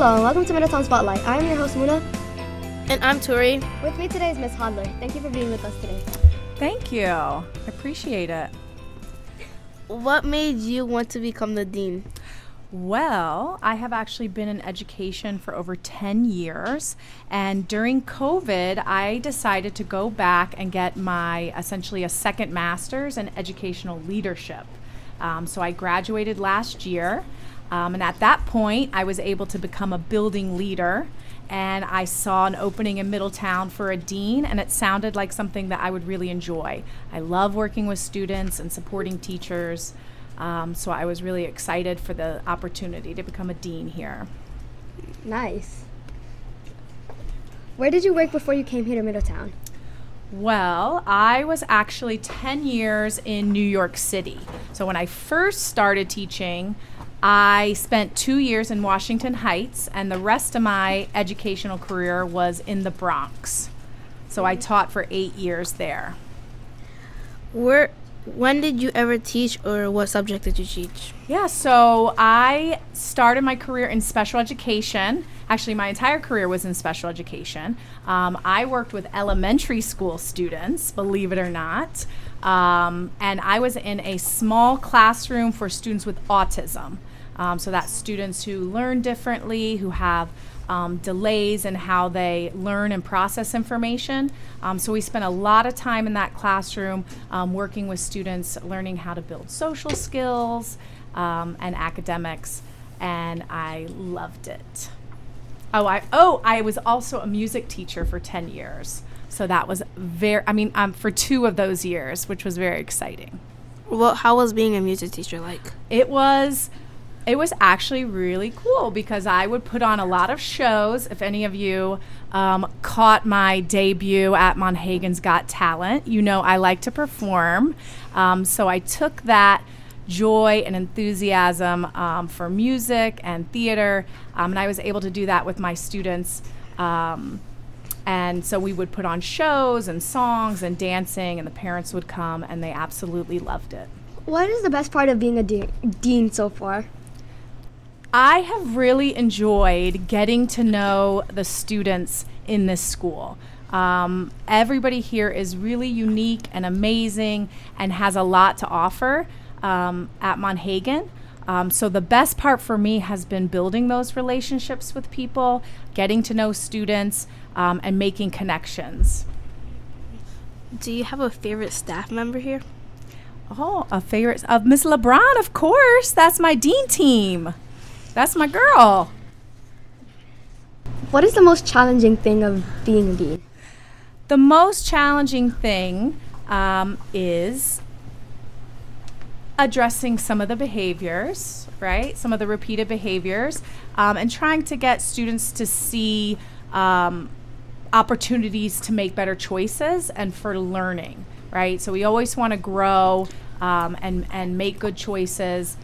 Hello and welcome to Middletown Spotlight. I'm your host Muna. And I'm Tori. With me today is Miss Hodler. Thank you for being with us today. Thank you. I appreciate it. What made you want to become the dean? Well, I have actually been in education for over 10 years. And during COVID, I decided to go back and get my essentially a second master's in educational leadership. Um, so I graduated last year. Um, and at that point, I was able to become a building leader. And I saw an opening in Middletown for a dean, and it sounded like something that I would really enjoy. I love working with students and supporting teachers. Um, so I was really excited for the opportunity to become a dean here. Nice. Where did you work before you came here to Middletown? Well, I was actually 10 years in New York City. So when I first started teaching, I spent two years in Washington Heights, and the rest of my educational career was in the Bronx. So I taught for eight years there. Where, when did you ever teach, or what subject did you teach? Yeah, so I started my career in special education. Actually, my entire career was in special education. Um, I worked with elementary school students, believe it or not. Um, and I was in a small classroom for students with autism. Um, so that's students who learn differently, who have um, delays in how they learn and process information. Um, so we spent a lot of time in that classroom um, working with students, learning how to build social skills um, and academics, and I loved it. Oh, I oh I was also a music teacher for ten years, so that was very. I mean, um, for two of those years, which was very exciting. Well, how was being a music teacher like? It was it was actually really cool because I would put on a lot of shows. If any of you um, caught my debut at Monhagen's Got Talent, you know I like to perform. Um, so I took that joy and enthusiasm um, for music and theater, um, and I was able to do that with my students. Um, and so we would put on shows and songs and dancing, and the parents would come, and they absolutely loved it. What is the best part of being a de- dean so far? I have really enjoyed getting to know the students in this school. Um, everybody here is really unique and amazing and has a lot to offer um, at Monhagen. Um, so, the best part for me has been building those relationships with people, getting to know students, um, and making connections. Do you have a favorite staff member here? Oh, a favorite of Miss LeBron, of course. That's my dean team. That's my girl. What is the most challenging thing of being a dean? The most challenging thing um, is addressing some of the behaviors, right? Some of the repeated behaviors, um, and trying to get students to see um, opportunities to make better choices and for learning, right? So we always want to grow um, and and make good choices,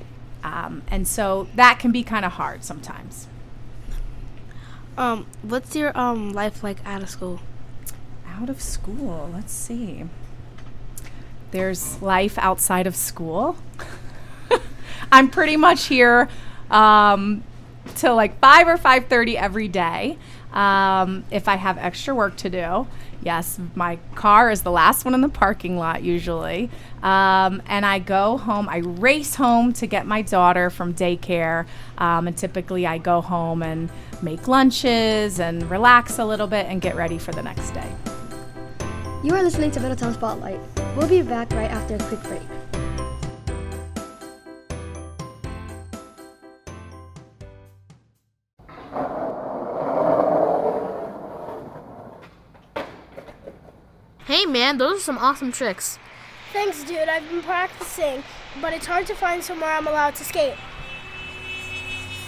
um, and so that can be kind of hard sometimes. Um, what's your um life like out of school? Out of school, let's see. There's life outside of school. I'm pretty much here um, till like five or five thirty every day. Um, if I have extra work to do, yes, my car is the last one in the parking lot usually. Um, and I go home, I race home to get my daughter from daycare. Um, and typically I go home and make lunches and relax a little bit and get ready for the next day. You are listening to Middletown Spotlight. We'll be back right after a quick break. Hey man, those are some awesome tricks. Thanks, dude. I've been practicing, but it's hard to find somewhere I'm allowed to skate.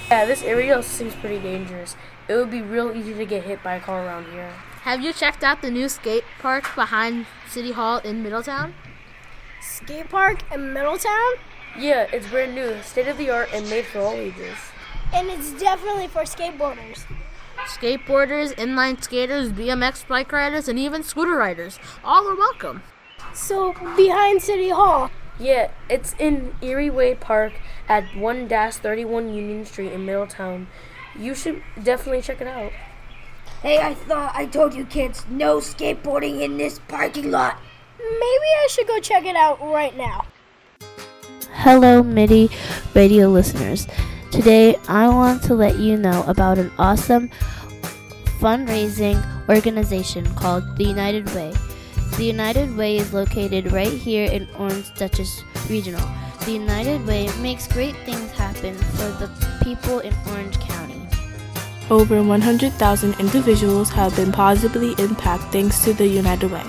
Yeah, this area seems pretty dangerous. It would be real easy to get hit by a car around here. Have you checked out the new skate park behind City Hall in Middletown? Skate park in Middletown? Yeah, it's brand new, state of the art, and made for all ages. And it's definitely for skateboarders. Skateboarders, inline skaters, BMX bike riders, and even scooter riders. All are welcome. So, behind City Hall. Yeah, it's in Erie Way Park at 1 31 Union Street in Middletown. You should definitely check it out. Hey, I thought I told you kids no skateboarding in this parking lot. Maybe I should go check it out right now. Hello, MIDI radio listeners. Today, I want to let you know about an awesome fundraising organization called the United Way. The United Way is located right here in Orange Dutchess Regional. The United Way makes great things happen for the people in Orange County. Over 100,000 individuals have been positively impacted thanks to the United Way.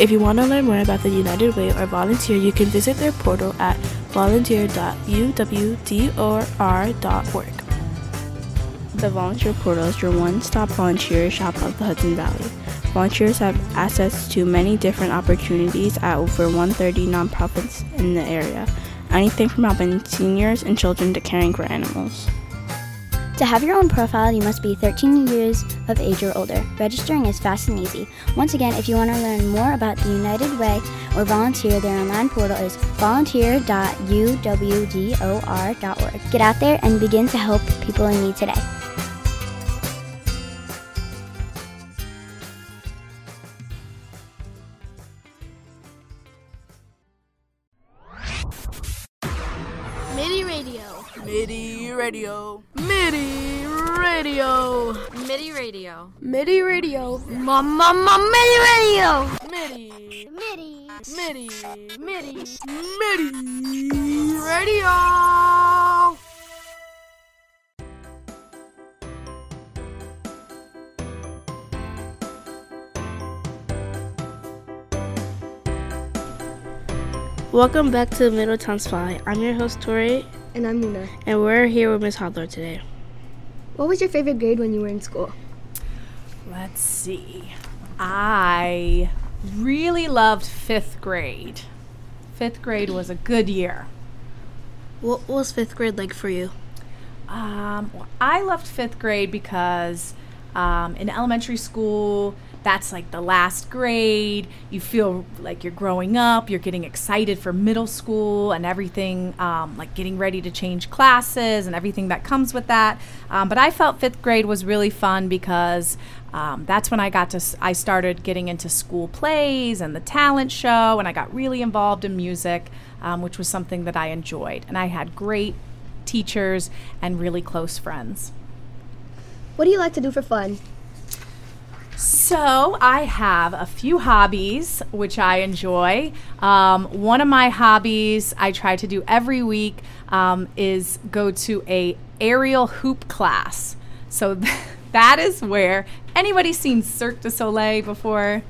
If you want to learn more about the United Way or volunteer, you can visit their portal at volunteer.uwdor.org. The volunteer portal is your one stop volunteer shop of the Hudson Valley. Volunteers have access to many different opportunities at over 130 nonprofits in the area, anything from helping seniors and children to caring for animals. To have your own profile, you must be 13 years of age or older. Registering is fast and easy. Once again, if you want to learn more about the United Way or volunteer, their online portal is volunteer.uwdor.org. Get out there and begin to help people in need today. MIDI radio. MIDI radio. MIDI radio. MIDI radio. MIDI radio. Mama, mama, MIDI radio. MIDI. MIDI. MIDI. MIDI. MIDI Radio. Welcome back to Middletown Spy. I'm your host, Tori, And I'm Muna. and we're here with Miss Hodler today. What was your favorite grade when you were in school? Let's see. I really loved fifth grade. Fifth grade was a good year. What was fifth grade like for you? Um, well, I loved fifth grade because um, in elementary school, that's like the last grade. You feel like you're growing up, you're getting excited for middle school and everything, um, like getting ready to change classes and everything that comes with that. Um, but I felt fifth grade was really fun because um, that's when I got to, I started getting into school plays and the talent show, and I got really involved in music, um, which was something that I enjoyed. And I had great teachers and really close friends. What do you like to do for fun? So I have a few hobbies which I enjoy. Um, one of my hobbies I try to do every week um, is go to a aerial hoop class. So that is where anybody seen Cirque du Soleil before?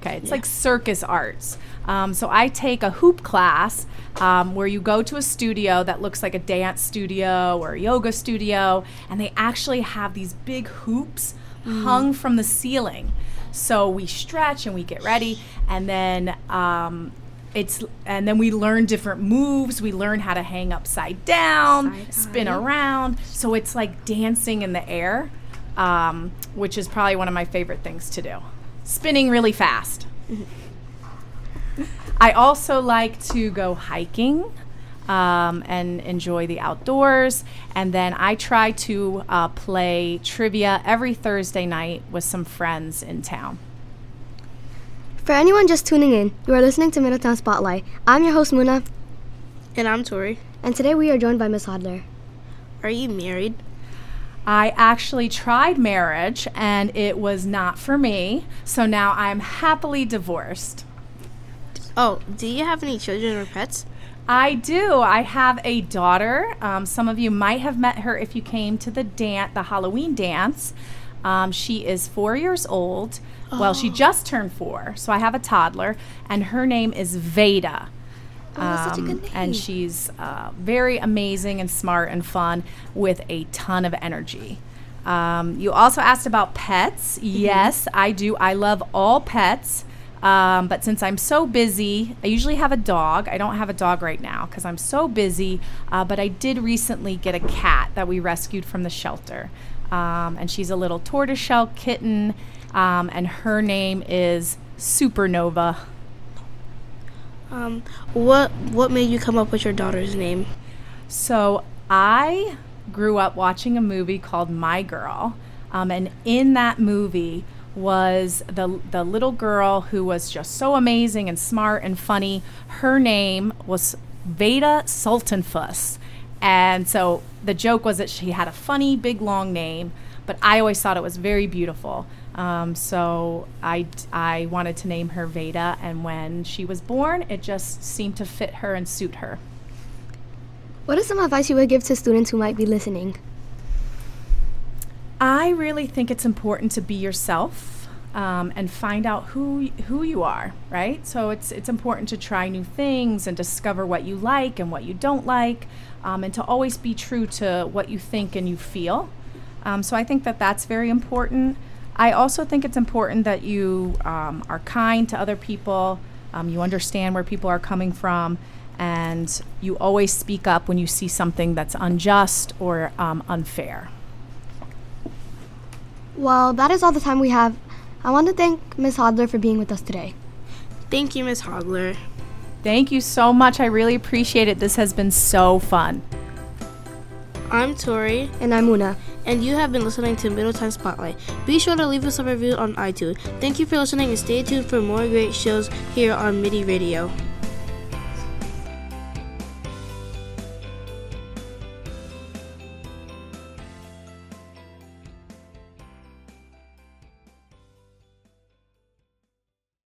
Okay, it's like circus arts. Um, so I take a hoop class um, where you go to a studio that looks like a dance studio or a yoga studio, and they actually have these big hoops hung from the ceiling. So we stretch and we get ready, and then um, it's and then we learn different moves. We learn how to hang upside down, spin around. So it's like dancing in the air, um, which is probably one of my favorite things to do. Spinning really fast. I also like to go hiking um, and enjoy the outdoors. And then I try to uh, play trivia every Thursday night with some friends in town. For anyone just tuning in, you are listening to Middletown Spotlight. I'm your host, Muna, And I'm Tori. and today we are joined by Miss Hodler. Are you married? I actually tried marriage and it was not for me. So now I'm happily divorced. Oh, do you have any children or pets? I do. I have a daughter. Um, some of you might have met her if you came to the dance, the Halloween dance. Um, she is four years old. Well, she just turned four, so I have a toddler, and her name is Veda. Um, And she's uh, very amazing and smart and fun with a ton of energy. Um, you also asked about pets. Yes, I do. I love all pets. Um, but since I'm so busy, I usually have a dog. I don't have a dog right now because I'm so busy. Uh, but I did recently get a cat that we rescued from the shelter. Um, and she's a little tortoiseshell kitten. Um, and her name is Supernova. Um, what what made you come up with your daughter's name? So I grew up watching a movie called My Girl. Um, and in that movie was the, the little girl who was just so amazing and smart and funny. Her name was Veda Sultenfuss. And so the joke was that she had a funny, big, long name, but I always thought it was very beautiful. Um, so I, I wanted to name her Veda, and when she was born, it just seemed to fit her and suit her. What is some advice you would give to students who might be listening? I really think it's important to be yourself um, and find out who who you are, right? So it's it's important to try new things and discover what you like and what you don't like, um, and to always be true to what you think and you feel. Um, so I think that that's very important. I also think it's important that you um, are kind to other people. Um, you understand where people are coming from, and you always speak up when you see something that's unjust or um, unfair. Well, that is all the time we have. I want to thank Ms. Hodler for being with us today. Thank you, Ms. Hodler. Thank you so much. I really appreciate it. This has been so fun. I'm Tori. And I'm Muna. And you have been listening to Middletown Spotlight. Be sure to leave us a review on iTunes. Thank you for listening and stay tuned for more great shows here on MIDI Radio.